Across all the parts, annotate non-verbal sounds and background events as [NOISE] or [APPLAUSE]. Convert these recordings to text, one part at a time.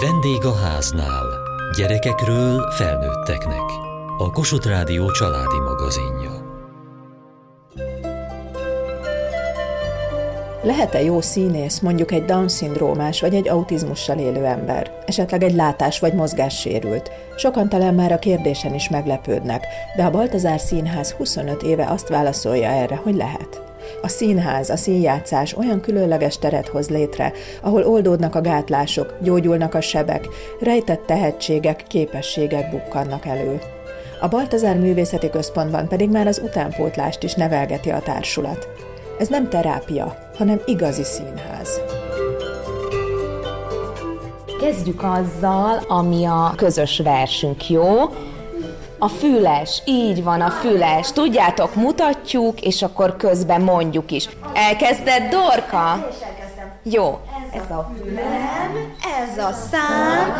Vendég a háznál. Gyerekekről felnőtteknek. A Kossuth Rádió családi magazinja. Lehet-e jó színész mondjuk egy Down-szindrómás vagy egy autizmussal élő ember, esetleg egy látás vagy mozgássérült? Sokan talán már a kérdésen is meglepődnek, de a Baltazár Színház 25 éve azt válaszolja erre, hogy lehet. A színház, a színjátszás olyan különleges teret hoz létre, ahol oldódnak a gátlások, gyógyulnak a sebek, rejtett tehetségek, képességek bukkannak elő. A Baltazár Művészeti Központban pedig már az utánpótlást is nevelgeti a társulat. Ez nem terápia, hanem igazi színház. Kezdjük azzal, ami a közös versünk, jó? A füles, így van a füles. Tudjátok, mutatjuk, és akkor közben mondjuk is. Elkezdett Dorka? Jó. Ez a fülem, ez a szám,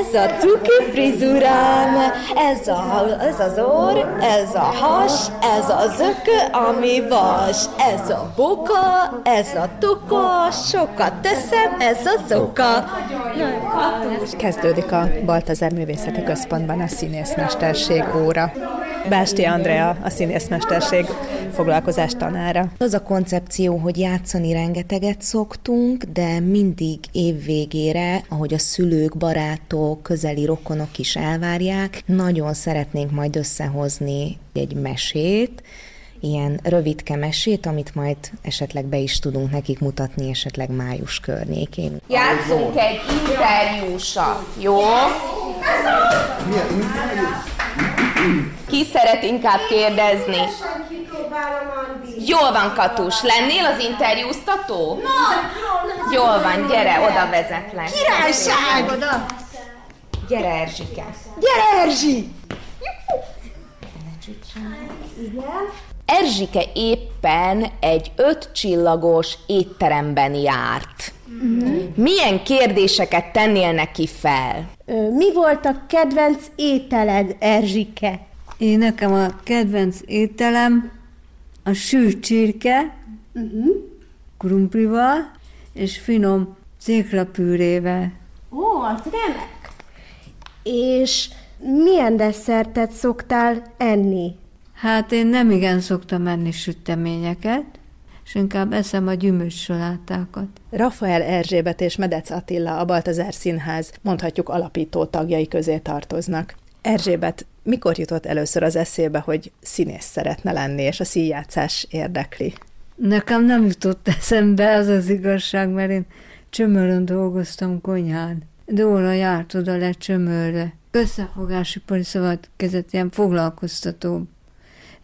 ez a cuki frizurám, ez, a, ez az orr, ez a has, ez a zökö, ami vas, ez a boka, ez a tuka, sokat teszem, ez a zoka. Kezdődik a Baltazár Művészeti Központban a színészmesterség óra. Básti Andrea, a színészmesterség foglalkozás tanára. Az a koncepció, hogy játszani rengeteget szoktunk, de mindig év végére, ahogy a szülők, barátok, közeli rokonok is elvárják, nagyon szeretnénk majd összehozni egy mesét, ilyen rövidke mesét, amit majd esetleg be is tudunk nekik mutatni, esetleg május környékén. Játszunk egy interjúsat, jó? Milyen interjú? Ki szeret inkább kérdezni? Jól van, Katus. Lennél az interjúztató? Jól van, gyere, oda vezetlek. Királyság! Gyere, Erzsike. Gyere, Erzsi! Erzsike éppen egy öt csillagos étteremben járt. Uh-huh. Milyen kérdéseket tennél neki fel? Mi volt a kedvenc ételed, Erzsike? Én nekem a kedvenc ételem a sült csirke, uh-huh. krumplival és finom céklapűrével. Ó, az remek! És milyen desszertet szoktál enni? Hát én nem igen szoktam enni süteményeket, és inkább eszem a gyümölcssalátákat. Rafael Erzsébet és Medec Attila, a Baltazár Színház mondhatjuk alapító tagjai közé tartoznak. Erzsébet mikor jutott először az eszébe, hogy színész szeretne lenni, és a színjátszás érdekli? Nekem nem jutott eszembe az az igazság, mert én csömörön dolgoztam konyhán. Dóra járt oda le csömörre. Összefogási szóval kezdett ilyen foglalkoztató,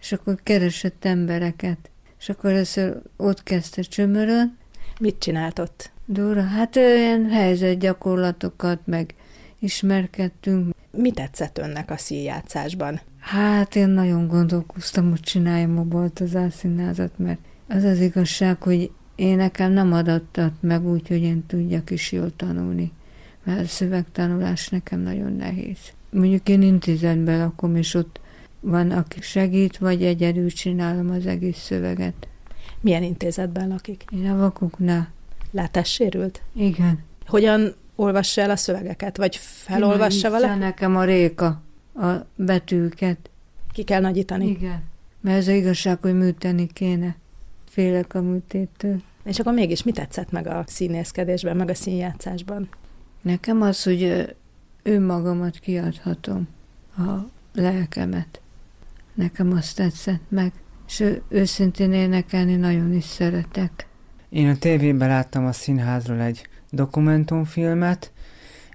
és akkor keresett embereket. És akkor először ott kezdte csömörön. Mit csinált ott? Dóra, hát olyan helyzetgyakorlatokat, meg ismerkedtünk. Mi tetszett önnek a színjátszásban? Hát én nagyon gondolkoztam, hogy csináljam a Baltazár színházat, mert az az igazság, hogy én nekem nem adattat meg úgy, hogy én tudjak is jól tanulni, mert a szövegtanulás nekem nagyon nehéz. Mondjuk én intézetben lakom, és ott van, aki segít, vagy egyedül csinálom az egész szöveget. Milyen intézetben lakik? Én a vakoknál. Látássérült? Igen. Hogyan olvassa el a szövegeket, vagy felolvassa vele? nekem a réka, a betűket. Ki kell nagyítani? Igen. Mert ez az igazság, hogy műteni kéne. Félek a műtétől. És akkor mégis mi tetszett meg a színészkedésben, meg a színjátszásban? Nekem az, hogy önmagamat kiadhatom, a lelkemet. Nekem azt tetszett meg, és őszintén énekelni nagyon is szeretek. Én a tévében láttam a színházról egy dokumentumfilmet,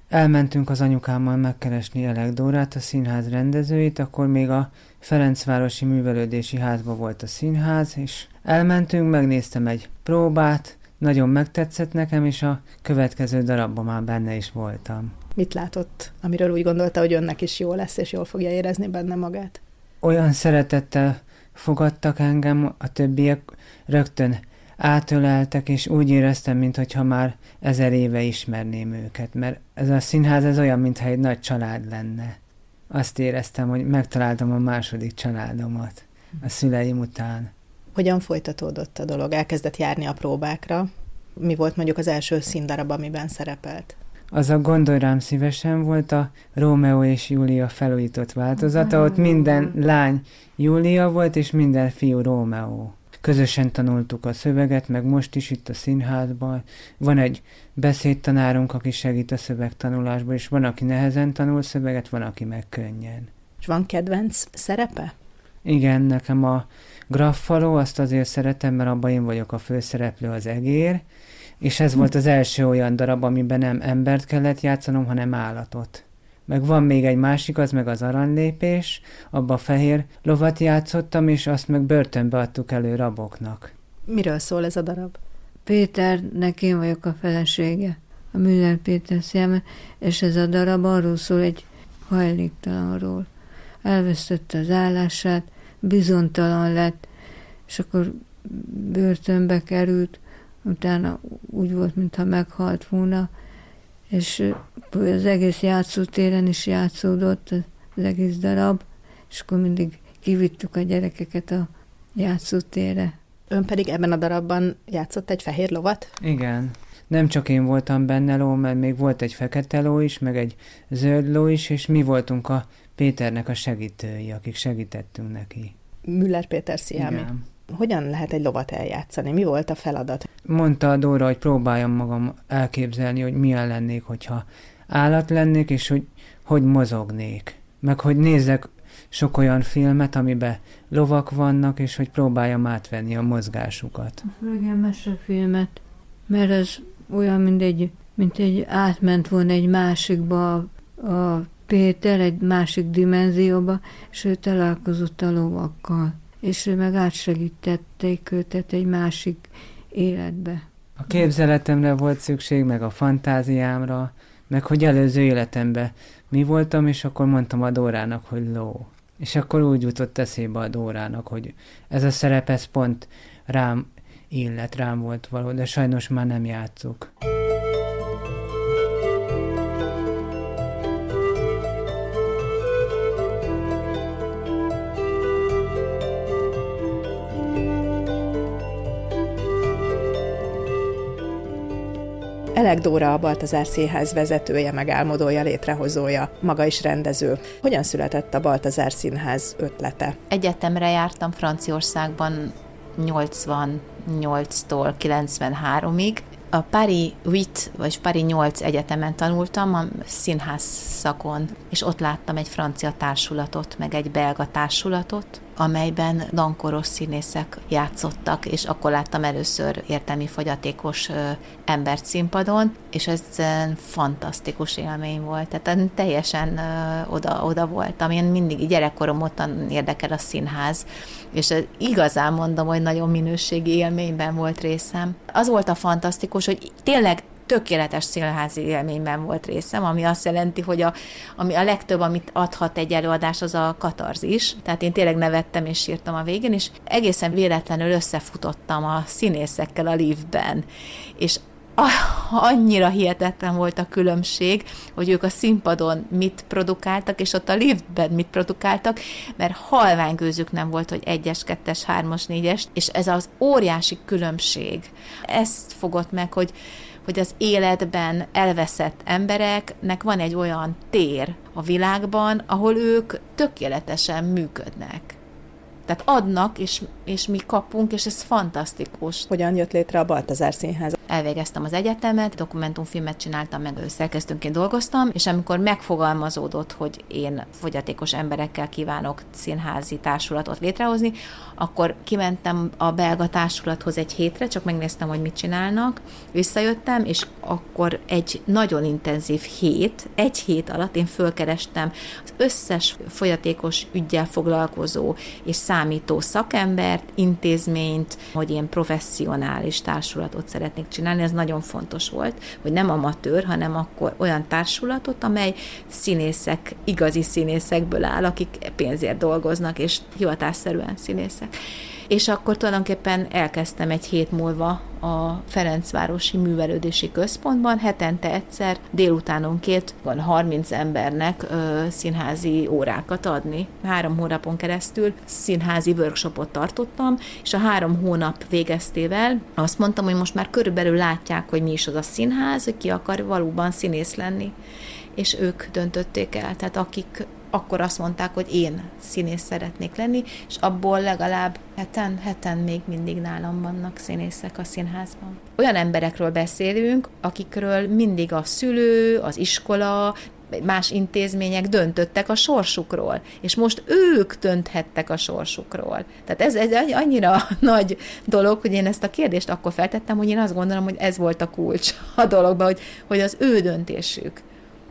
elmentünk az anyukámmal megkeresni Elek Dórát, a színház rendezőit, akkor még a Ferencvárosi Művelődési Házba volt a színház, és elmentünk, megnéztem egy próbát, nagyon megtetszett nekem, és a következő darabban már benne is voltam. Mit látott, amiről úgy gondolta, hogy önnek is jó lesz, és jól fogja érezni benne magát? Olyan szeretettel fogadtak engem, a többiek rögtön átöleltek, és úgy éreztem, mintha már ezer éve ismerném őket, mert ez a színház ez olyan, mintha egy nagy család lenne. Azt éreztem, hogy megtaláltam a második családomat a szüleim után. Hogyan folytatódott a dolog? Elkezdett járni a próbákra? Mi volt mondjuk az első színdarab, amiben szerepelt? Az a Gondolj rám szívesen volt a Rómeó és Júlia felújított változata, ott minden lány Júlia volt, és minden fiú Rómeó. Közösen tanultuk a szöveget, meg most is itt a színházban. Van egy beszédtanárunk, aki segít a szövegtanulásban, és van, aki nehezen tanul szöveget, van, aki meg könnyen. És van kedvenc szerepe? Igen, nekem a graffaló, azt azért szeretem, mert abban én vagyok a főszereplő, az egér, és ez volt az első olyan darab, amiben nem embert kellett játszanom, hanem állatot. Meg van még egy másik, az meg az aranylépés, abba fehér lovat játszottam, és azt meg börtönbe adtuk elő raboknak. Miről szól ez a darab? Péternek én vagyok a felesége, a Müller Péter szeme, és ez a darab arról szól egy hajléktalanról. Elvesztette az állását, bizontalan lett, és akkor börtönbe került, utána úgy volt, mintha meghalt volna, és az egész játszótéren is játszódott az egész darab, és akkor mindig kivittük a gyerekeket a játszótérre. Ön pedig ebben a darabban játszott egy fehér lovat? Igen. Nem csak én voltam benne ló, mert még volt egy fekete ló is, meg egy zöld ló is, és mi voltunk a Péternek a segítői, akik segítettünk neki. Müller Péter Sziámi. Igen. Hogyan lehet egy lovat eljátszani? Mi volt a feladat? Mondta a Dóra, hogy próbáljam magam elképzelni, hogy milyen lennék, hogyha állat lennék, és hogy hogy mozognék. Meg hogy nézzek sok olyan filmet, amiben lovak vannak, és hogy próbáljam átvenni a mozgásukat. Igen, mesefilmet, mert ez olyan, mint egy, mint egy átment volna egy másikba a Péter, egy másik dimenzióba, és ő találkozott a lovakkal, és ő meg átsegítették őtet egy másik életbe. A képzeletemre volt szükség, meg a fantáziámra, meg hogy előző életemben mi voltam, és akkor mondtam a Dórának, hogy ló. És akkor úgy jutott eszébe a Dórának, hogy ez a szerep, ez pont rám illet, rám volt való, de sajnos már nem játszuk. Elek Dóra a Baltazár Színház vezetője, meg álmodója, létrehozója, maga is rendező. Hogyan született a Baltazár Színház ötlete? Egyetemre jártam Franciaországban 88-tól 93-ig. A Pári 8 vagy Pári 8 egyetemen tanultam, a színház szakon, és ott láttam egy francia társulatot, meg egy belga társulatot, amelyben dankoros színészek játszottak, és akkor láttam először értelmi fogyatékos embert színpadon, és ez fantasztikus élmény volt. Tehát teljesen oda, oda voltam. Én mindig gyerekkorom ottan érdekel a színház, és igazán mondom, hogy nagyon minőségi élményben volt részem. Az volt a fantasztikus, hogy tényleg tökéletes színházi élményben volt részem, ami azt jelenti, hogy a, ami a legtöbb, amit adhat egy előadás, az a katarzis. Tehát én tényleg nevettem és sírtam a végén, és egészen véletlenül összefutottam a színészekkel a liftben. És annyira hihetetlen volt a különbség, hogy ők a színpadon mit produkáltak, és ott a liftben mit produkáltak, mert halványgőzük nem volt, hogy egyes, kettes, hármas, négyes, és ez az óriási különbség. Ezt fogott meg, hogy hogy az életben elveszett embereknek van egy olyan tér a világban, ahol ők tökéletesen működnek. Tehát adnak, és, és mi kapunk, és ez fantasztikus. Hogyan jött létre a Baltazár Színház? Elvégeztem az egyetemet, dokumentumfilmet csináltam, meg szerkesztőnként dolgoztam, és amikor megfogalmazódott, hogy én fogyatékos emberekkel kívánok színházi társulatot létrehozni, akkor kimentem a belga társulathoz egy hétre, csak megnéztem, hogy mit csinálnak, visszajöttem, és akkor egy nagyon intenzív hét, egy hét alatt én fölkerestem az összes fogyatékos ügyel foglalkozó és számító szakembert, intézményt, hogy én professzionális társulatot szeretnék csinálni, csinálni, ez nagyon fontos volt, hogy nem amatőr, hanem akkor olyan társulatot, amely színészek, igazi színészekből áll, akik pénzért dolgoznak, és hivatásszerűen színészek és akkor tulajdonképpen elkezdtem egy hét múlva a Ferencvárosi Művelődési Központban, hetente egyszer, délutánonként van 30 embernek ö, színházi órákat adni. Három hónapon keresztül színházi workshopot tartottam, és a három hónap végeztével azt mondtam, hogy most már körülbelül látják, hogy mi is az a színház, hogy ki akar valóban színész lenni. És ők döntötték el, tehát akik akkor azt mondták, hogy én színész szeretnék lenni, és abból legalább heten, heten még mindig nálam vannak színészek a színházban. Olyan emberekről beszélünk, akikről mindig a szülő, az iskola, más intézmények döntöttek a sorsukról, és most ők dönthettek a sorsukról. Tehát ez, ez annyira [LAUGHS] nagy dolog, hogy én ezt a kérdést akkor feltettem, hogy én azt gondolom, hogy ez volt a kulcs a dologban, hogy, hogy az ő döntésük.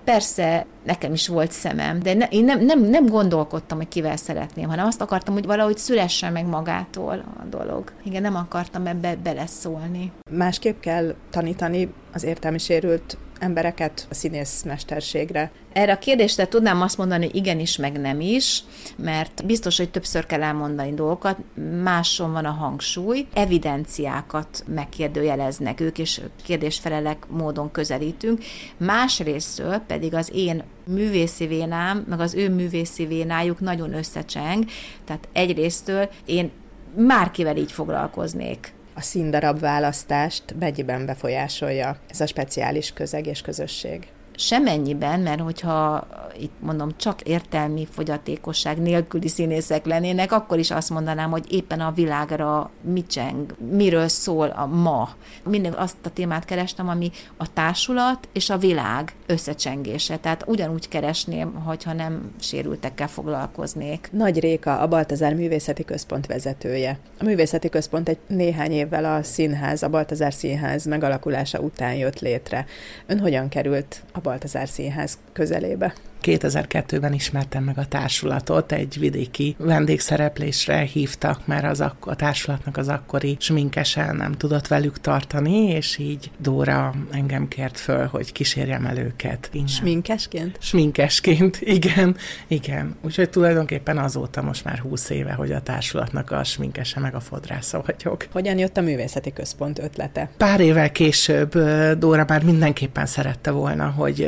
Persze nekem is volt szemem, de ne, én nem, nem, nem gondolkodtam, hogy kivel szeretném, hanem azt akartam, hogy valahogy szülessen meg magától a dolog. Igen, nem akartam ebbe beleszólni. Másképp kell tanítani az értelmi sérült embereket a színészmesterségre? Erre a kérdésre tudnám azt mondani, hogy igenis, meg nem is, mert biztos, hogy többször kell elmondani dolgokat, máson van a hangsúly, evidenciákat megkérdőjeleznek ők, és kérdésfelelek módon közelítünk. Másrésztől pedig az én művészi vénám, meg az ő művészi vénájuk nagyon összecseng, tehát egyrésztől én márkivel így foglalkoznék a színdarab választást mennyiben befolyásolja ez a speciális közeg és közösség? Semennyiben, mert hogyha itt mondom, csak értelmi fogyatékosság nélküli színészek lennének, akkor is azt mondanám, hogy éppen a világra mit cseng, miről szól a ma. Mindig azt a témát kerestem, ami a társulat és a világ összecsengése. Tehát ugyanúgy keresném, hogyha nem sérültekkel foglalkoznék. Nagy Réka, a Baltazár Művészeti Központ vezetője. A Művészeti Központ egy néhány évvel a színház, a Baltazár Színház megalakulása után jött létre. Ön hogyan került a Baltazár Színház közelébe. 2002-ben ismertem meg a társulatot, egy vidéki vendégszereplésre hívtak, mert az ak- a társulatnak az akkori sminkese nem tudott velük tartani, és így Dóra engem kért föl, hogy kísérjem el őket. Innen. Sminkesként? Sminkesként, [LAUGHS] igen, igen. Úgyhogy tulajdonképpen azóta most már húsz éve, hogy a társulatnak a sminkese meg a fodrásza vagyok. Hogyan jött a művészeti központ ötlete? Pár évvel később Dóra már mindenképpen szerette volna, hogy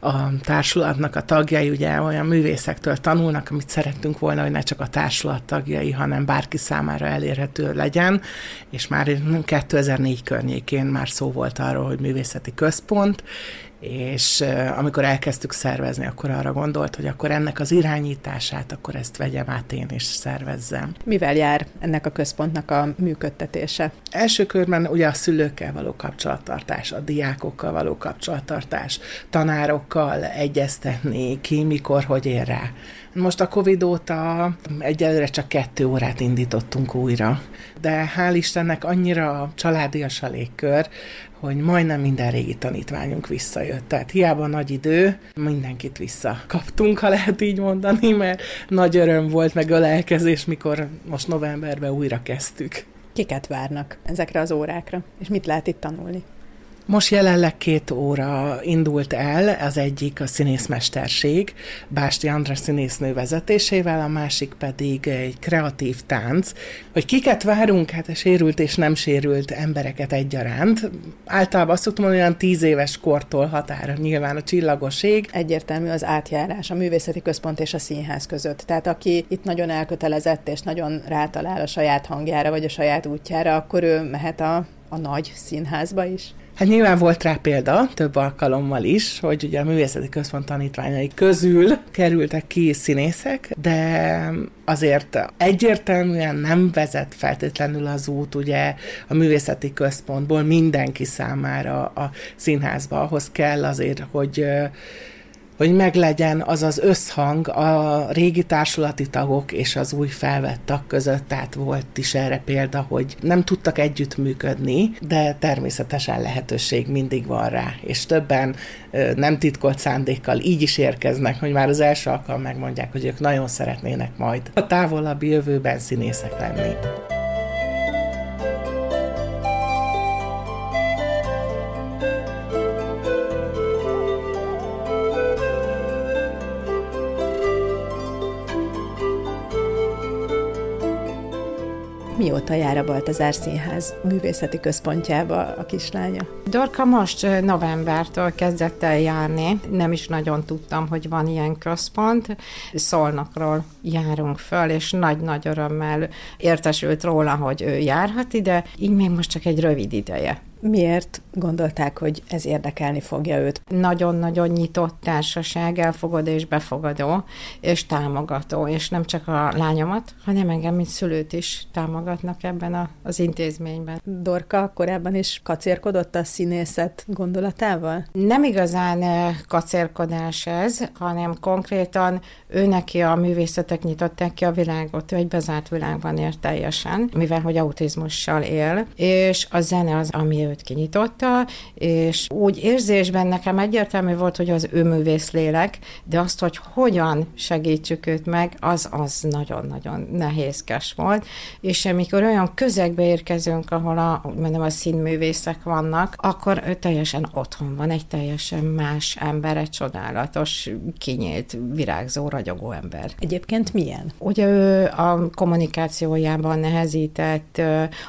a társulatnak a tagjai ugye olyan művészektől tanulnak, amit szerettünk volna, hogy ne csak a társulat tagjai, hanem bárki számára elérhető legyen, és már 2004 környékén már szó volt arról, hogy művészeti központ, és amikor elkezdtük szervezni, akkor arra gondolt, hogy akkor ennek az irányítását, akkor ezt vegyem át én és szervezzem. Mivel jár ennek a központnak a működtetése? Első körben ugye a szülőkkel való kapcsolattartás, a diákokkal való kapcsolattartás, tanárokkal egyeztetni, ki, mikor, hogy ér rá. Most a Covid óta egyelőre csak kettő órát indítottunk újra, de hál' Istennek annyira családias a légkör, hogy majdnem minden régi tanítványunk visszajött. Tehát hiába nagy idő, mindenkit visszakaptunk, ha lehet így mondani, mert nagy öröm volt meg a lelkezés, mikor most novemberben újra kezdtük. Kiket várnak ezekre az órákra, és mit lehet itt tanulni? Most jelenleg két óra indult el, az egyik a színészmesterség, Básti Andra színésznő vezetésével, a másik pedig egy kreatív tánc. Hogy kiket várunk, hát a sérült és nem sérült embereket egyaránt. Általában azt szoktam mondani, olyan tíz éves kortól határa nyilván a csillagos ég. Egyértelmű az átjárás a művészeti központ és a színház között. Tehát aki itt nagyon elkötelezett és nagyon rátalál a saját hangjára vagy a saját útjára, akkor ő mehet a a nagy színházba is? Hát nyilván volt rá példa, több alkalommal is, hogy ugye a művészeti központ tanítványai közül kerültek ki színészek, de azért egyértelműen nem vezet feltétlenül az út ugye a művészeti központból mindenki számára a színházba. Ahhoz kell azért, hogy hogy meglegyen az az összhang a régi társulati tagok és az új felvett tag között, tehát volt is erre példa, hogy nem tudtak együttműködni, de természetesen lehetőség mindig van rá, és többen nem titkolt szándékkal így is érkeznek, hogy már az első alkalom megmondják, hogy ők nagyon szeretnének majd a távolabbi jövőben színészek lenni. Mióta jár a Baltazár Színház művészeti központjába a kislánya? Dorka most novembertől kezdett el járni. Nem is nagyon tudtam, hogy van ilyen központ. Szolnokról járunk föl, és nagy-nagy örömmel értesült róla, hogy ő járhat ide. Így még most csak egy rövid ideje. Miért gondolták, hogy ez érdekelni fogja őt? Nagyon-nagyon nyitott társaság, elfogadó és befogadó, és támogató, és nem csak a lányomat, hanem engem, mint szülőt is támogatnak ebben a, az intézményben. Dorka korábban is kacérkodott a színészet gondolatával? Nem igazán kacérkodás ez, hanem konkrétan ő neki a művészetek nyitották ki a világot, ő egy bezárt világban ér teljesen, mivel hogy autizmussal él, és a zene az, ami őt kinyitotta, és úgy érzésben nekem egyértelmű volt, hogy az ő művész lélek, de azt, hogy hogyan segítsük őt meg, az az nagyon-nagyon nehézkes volt, és amikor olyan közegbe érkezünk, ahol a, mondom, a színművészek vannak, akkor ő teljesen otthon van, egy teljesen más ember, egy csodálatos, kinyílt, virágzó, ragyogó ember. Egyébként milyen? Ugye ő a kommunikációjában nehezített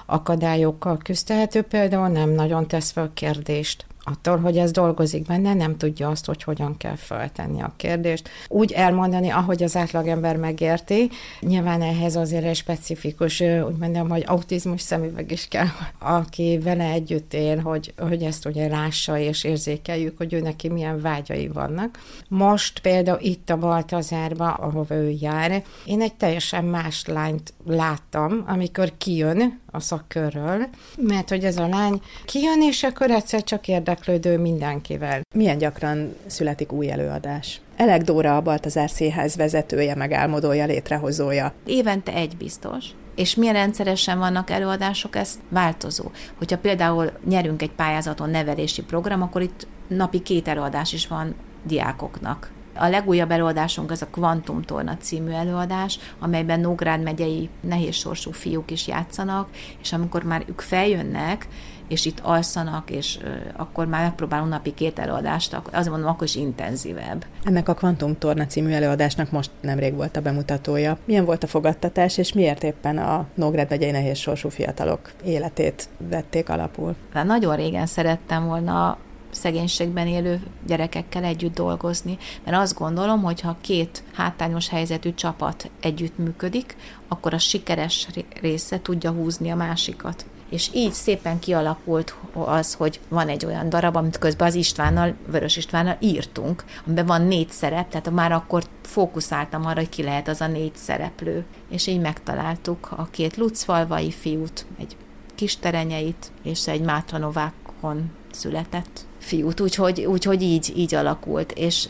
akadályokkal küzdhető, például nem nagyon tesz fel kérdést attól, hogy ez dolgozik benne, nem tudja azt, hogy hogyan kell feltenni a kérdést. Úgy elmondani, ahogy az átlagember megérti, nyilván ehhez azért egy specifikus, úgy mondom, hogy autizmus szemüveg is kell, aki vele együtt él, hogy, hogy ezt ugye lássa és érzékeljük, hogy ő neki milyen vágyai vannak. Most például itt a Baltazárba, ahova ő jár, én egy teljesen más lányt láttam, amikor kijön a szakkörről, mert hogy ez a lány kijön, és akkor egyszer csak érdeklődő mindenkivel. Milyen gyakran születik új előadás? Elek Dóra a Baltazár Színház vezetője, meg álmodója, létrehozója. Évente egy biztos. És milyen rendszeresen vannak előadások, ez változó. Hogyha például nyerünk egy pályázaton nevelési program, akkor itt napi két előadás is van diákoknak. A legújabb előadásunk az a Quantum Torna című előadás, amelyben Nógrád megyei nehézsorsú fiúk is játszanak, és amikor már ők feljönnek, és itt alszanak, és akkor már megpróbálunk napi két előadást, azt mondom, akkor is intenzívebb. Ennek a Quantum Torna című előadásnak most nemrég volt a bemutatója. Milyen volt a fogadtatás, és miért éppen a Nógrád megyei nehéz sorsú fiatalok életét vették alapul? De nagyon régen szerettem volna szegénységben élő gyerekekkel együtt dolgozni, mert azt gondolom, hogy ha két hátrányos helyzetű csapat együtt működik, akkor a sikeres része tudja húzni a másikat. És így szépen kialakult az, hogy van egy olyan darab, amit közben az Istvánnal, Vörös Istvánnal írtunk, amiben van négy szerep, tehát már akkor fókuszáltam arra, hogy ki lehet az a négy szereplő. És így megtaláltuk a két lucfalvai fiút, egy kis terenyeit, és egy Mátranovákon született fiút, úgyhogy, úgyhogy így, így alakult, és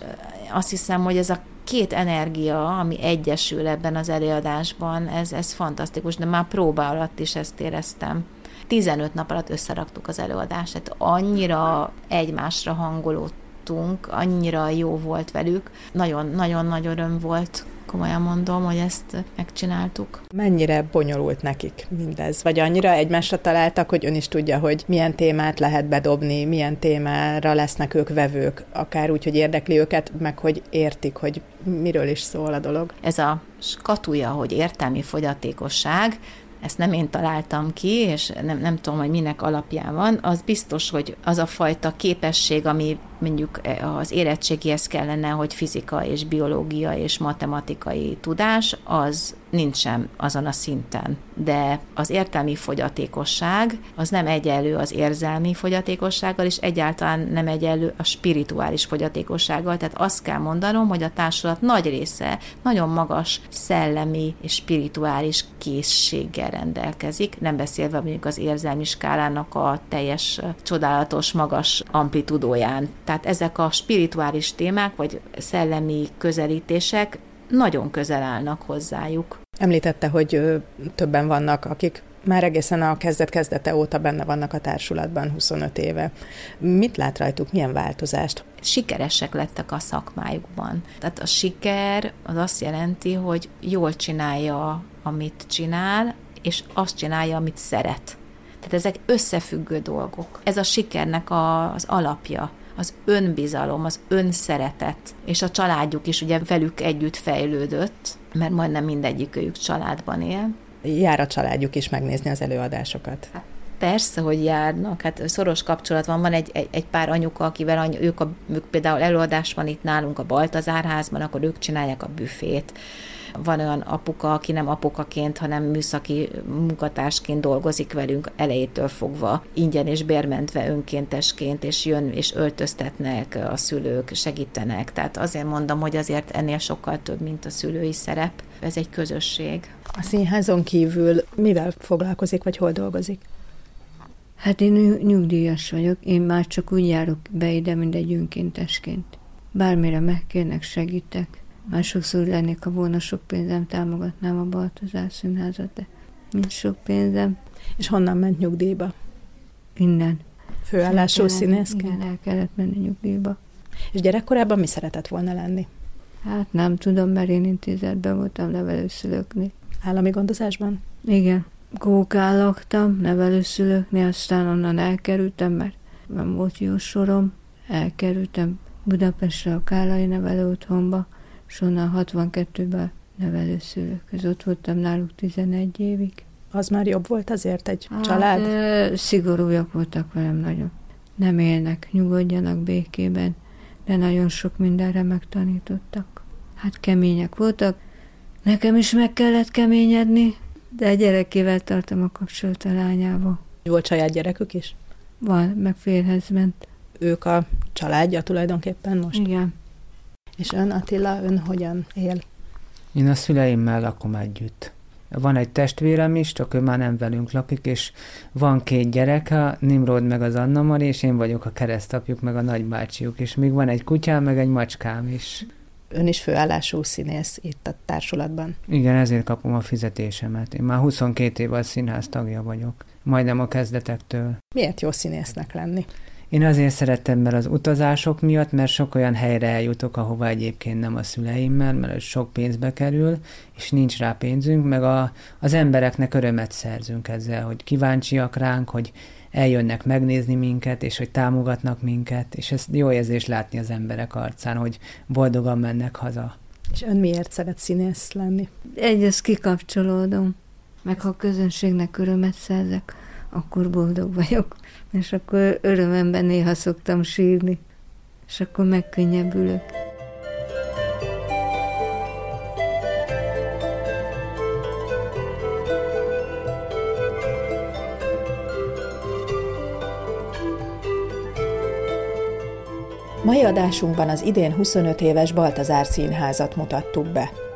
azt hiszem, hogy ez a két energia, ami egyesül ebben az előadásban, ez, ez fantasztikus, de már próba alatt is ezt éreztem. 15 nap alatt összeraktuk az előadást, tehát annyira egymásra hangolódtunk, annyira jó volt velük, nagyon-nagyon nagy öröm volt komolyan mondom, hogy ezt megcsináltuk. Mennyire bonyolult nekik mindez? Vagy annyira egymásra találtak, hogy ön is tudja, hogy milyen témát lehet bedobni, milyen témára lesznek ők vevők, akár úgy, hogy érdekli őket, meg hogy értik, hogy miről is szól a dolog. Ez a skatuja, hogy értelmi fogyatékosság, ezt nem én találtam ki, és nem, nem tudom, hogy minek alapján van, az biztos, hogy az a fajta képesség, ami mondjuk az érettségihez kellene, hogy fizika és biológia és matematikai tudás, az nincsen azon a szinten. De az értelmi fogyatékosság az nem egyenlő az érzelmi fogyatékossággal, és egyáltalán nem egyenlő a spirituális fogyatékossággal. Tehát azt kell mondanom, hogy a társulat nagy része nagyon magas szellemi és spirituális készséggel rendelkezik, nem beszélve mondjuk az érzelmi skálának a teljes csodálatos magas amplitudóján. Tehát ezek a spirituális témák, vagy szellemi közelítések nagyon közel állnak hozzájuk. Említette, hogy többen vannak, akik már egészen a kezdet-kezdete óta benne vannak a társulatban 25 éve. Mit lát rajtuk, milyen változást? Sikeresek lettek a szakmájukban. Tehát a siker az azt jelenti, hogy jól csinálja, amit csinál, és azt csinálja, amit szeret. Tehát ezek összefüggő dolgok. Ez a sikernek a, az alapja az önbizalom, az önszeretet, és a családjuk is ugye velük együtt fejlődött, mert majdnem mindegyik őjük családban él, Jár a családjuk is megnézni az előadásokat? Hát Persze, hogy járnak, hát szoros kapcsolat van, van egy, egy, egy pár anyuka, akivel any, ők, a, ők például előadás van itt nálunk a Baltazárházban, akkor ők csinálják a büfét. Van olyan apuka, aki nem apukaként, hanem műszaki munkatársként dolgozik velünk elejétől fogva, ingyen és bérmentve önkéntesként, és jön és öltöztetnek a szülők, segítenek. Tehát azért mondom, hogy azért ennél sokkal több, mint a szülői szerep. Ez egy közösség. A színházon kívül mivel foglalkozik, vagy hol dolgozik? Hát én nyugdíjas vagyok, én már csak úgy járok be ide, mint egy önkéntesként. Bármire megkérnek, segítek. Már sokszor lennék, ha volna sok pénzem, támogatnám a Baltazár színházat, de nincs sok pénzem. És honnan ment nyugdíjba? Innen. Főállású színészként? Igen, el kellett menni nyugdíjba. És gyerekkorában mi szeretett volna lenni? Hát nem tudom, mert én intézetben voltam nevelőszülőknél. Állami gondozásban? Igen. Kókán laktam, nevelőszülőknél, aztán onnan elkerültem, mert nem volt jó sorom. Elkerültem Budapestre a Kálai nevelő otthonba, és onnan 62-ben nevelőszülők. ott voltam náluk 11 évig. Az már jobb volt azért egy hát, család? Szigorúak voltak velem nagyon. Nem élnek, nyugodjanak békében, de nagyon sok mindenre megtanítottak. Hát kemények voltak, nekem is meg kellett keményedni, de a gyerekével tartom a kapcsolat a lányával. Volt saját gyerekük is? Van, meg férhez ment. Ők a családja tulajdonképpen most? Igen. És ön, Attila, ön hogyan él? Én a szüleimmel lakom együtt. Van egy testvérem is, csak ő már nem velünk lakik, és van két gyereke, Nimrod meg az Anna Mari, és én vagyok a keresztapjuk, meg a nagybácsiuk, és még van egy kutyám, meg egy macskám is. Ön is főállású színész itt a társulatban. Igen, ezért kapom a fizetésemet. Én már 22 év a színház tagja vagyok, majdnem a kezdetektől. Miért jó színésznek lenni? Én azért szerettem, mert az utazások miatt, mert sok olyan helyre eljutok, ahova egyébként nem a szüleimmel, mert ez sok pénzbe kerül, és nincs rá pénzünk, meg a, az embereknek örömet szerzünk ezzel, hogy kíváncsiak ránk, hogy eljönnek megnézni minket, és hogy támogatnak minket, és ez jó érzés látni az emberek arcán, hogy boldogan mennek haza. És ön miért szeret színész lenni? Egy, ezt kikapcsolódom, meg ha a közönségnek örömet szerzek, akkor boldog vagyok, és akkor örömemben néha szoktam sírni, és akkor megkönnyebbülök. Mai adásunkban az idén 25 éves Baltazár Színházat mutattuk be.